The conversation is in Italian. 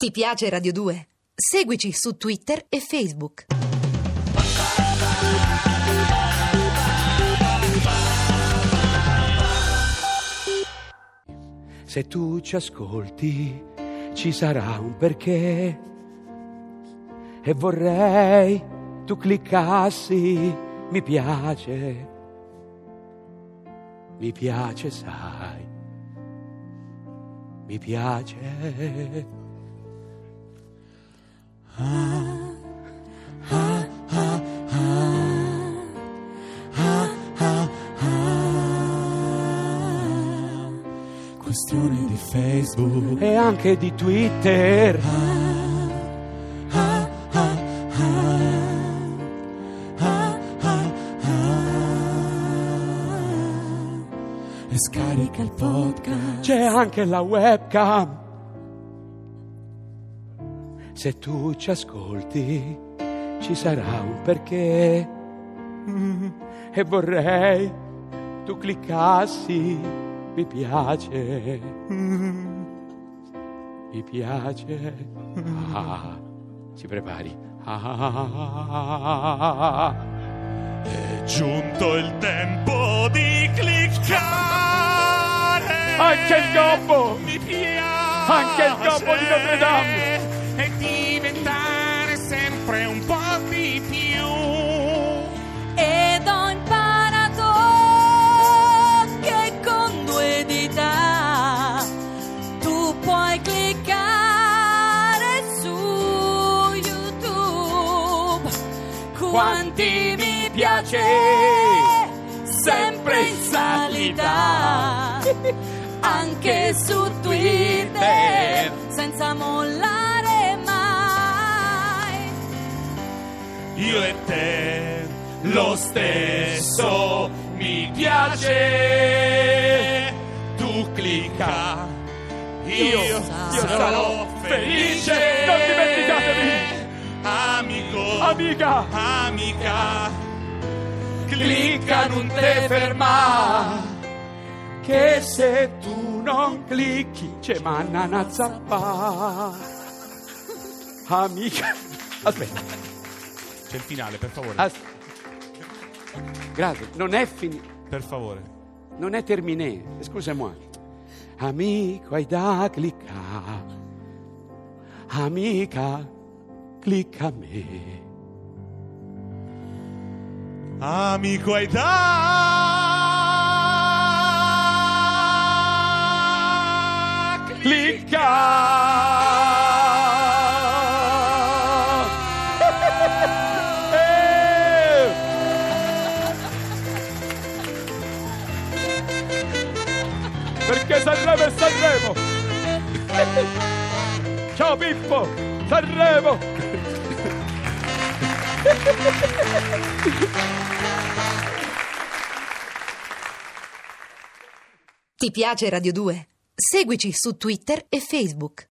Ti piace Radio 2? Seguici su Twitter e Facebook. Se tu ci ascolti, ci sarà un perché. E vorrei tu cliccassi, mi piace. Mi piace, sai. Mi piace. Questione di Facebook E anche di Twitter. e scarica il podcast. C'è anche la webcam. Se tu ci ascolti, ci sarà un perché. Mm, E vorrei tu cliccassi, mi piace. Mm, Mi piace. Ah, si prepari. Ah, È giunto il tempo di cliccare. Anche il gobbo! Mi piace. Anche il gobbo di Notre Dame! E diventare sempre un po' di più. Ed ho imparato che con due dita tu puoi cliccare su YouTube. Quanti mi piace, sempre in salita. Anche su Io e te lo stesso mi piace. Tu clicca, io, io sarò felice. Non dimenticatevi. amico, amica, amica. Clicca, non te ferma. Che se tu non clicchi, c'è manna zappa. Amica. Aspetta. C'è il finale, per favore. as- Grazie, non è finito. Per favore. Non è terminé, excusez-moi. Amico, hai da cliccare. Amica, clicca a me. Amico hai da Clicca! Perché Sanremo è Sanremo! Ciao Pippo! Sanremo! Ti piace Radio 2? Seguici su Twitter e Facebook.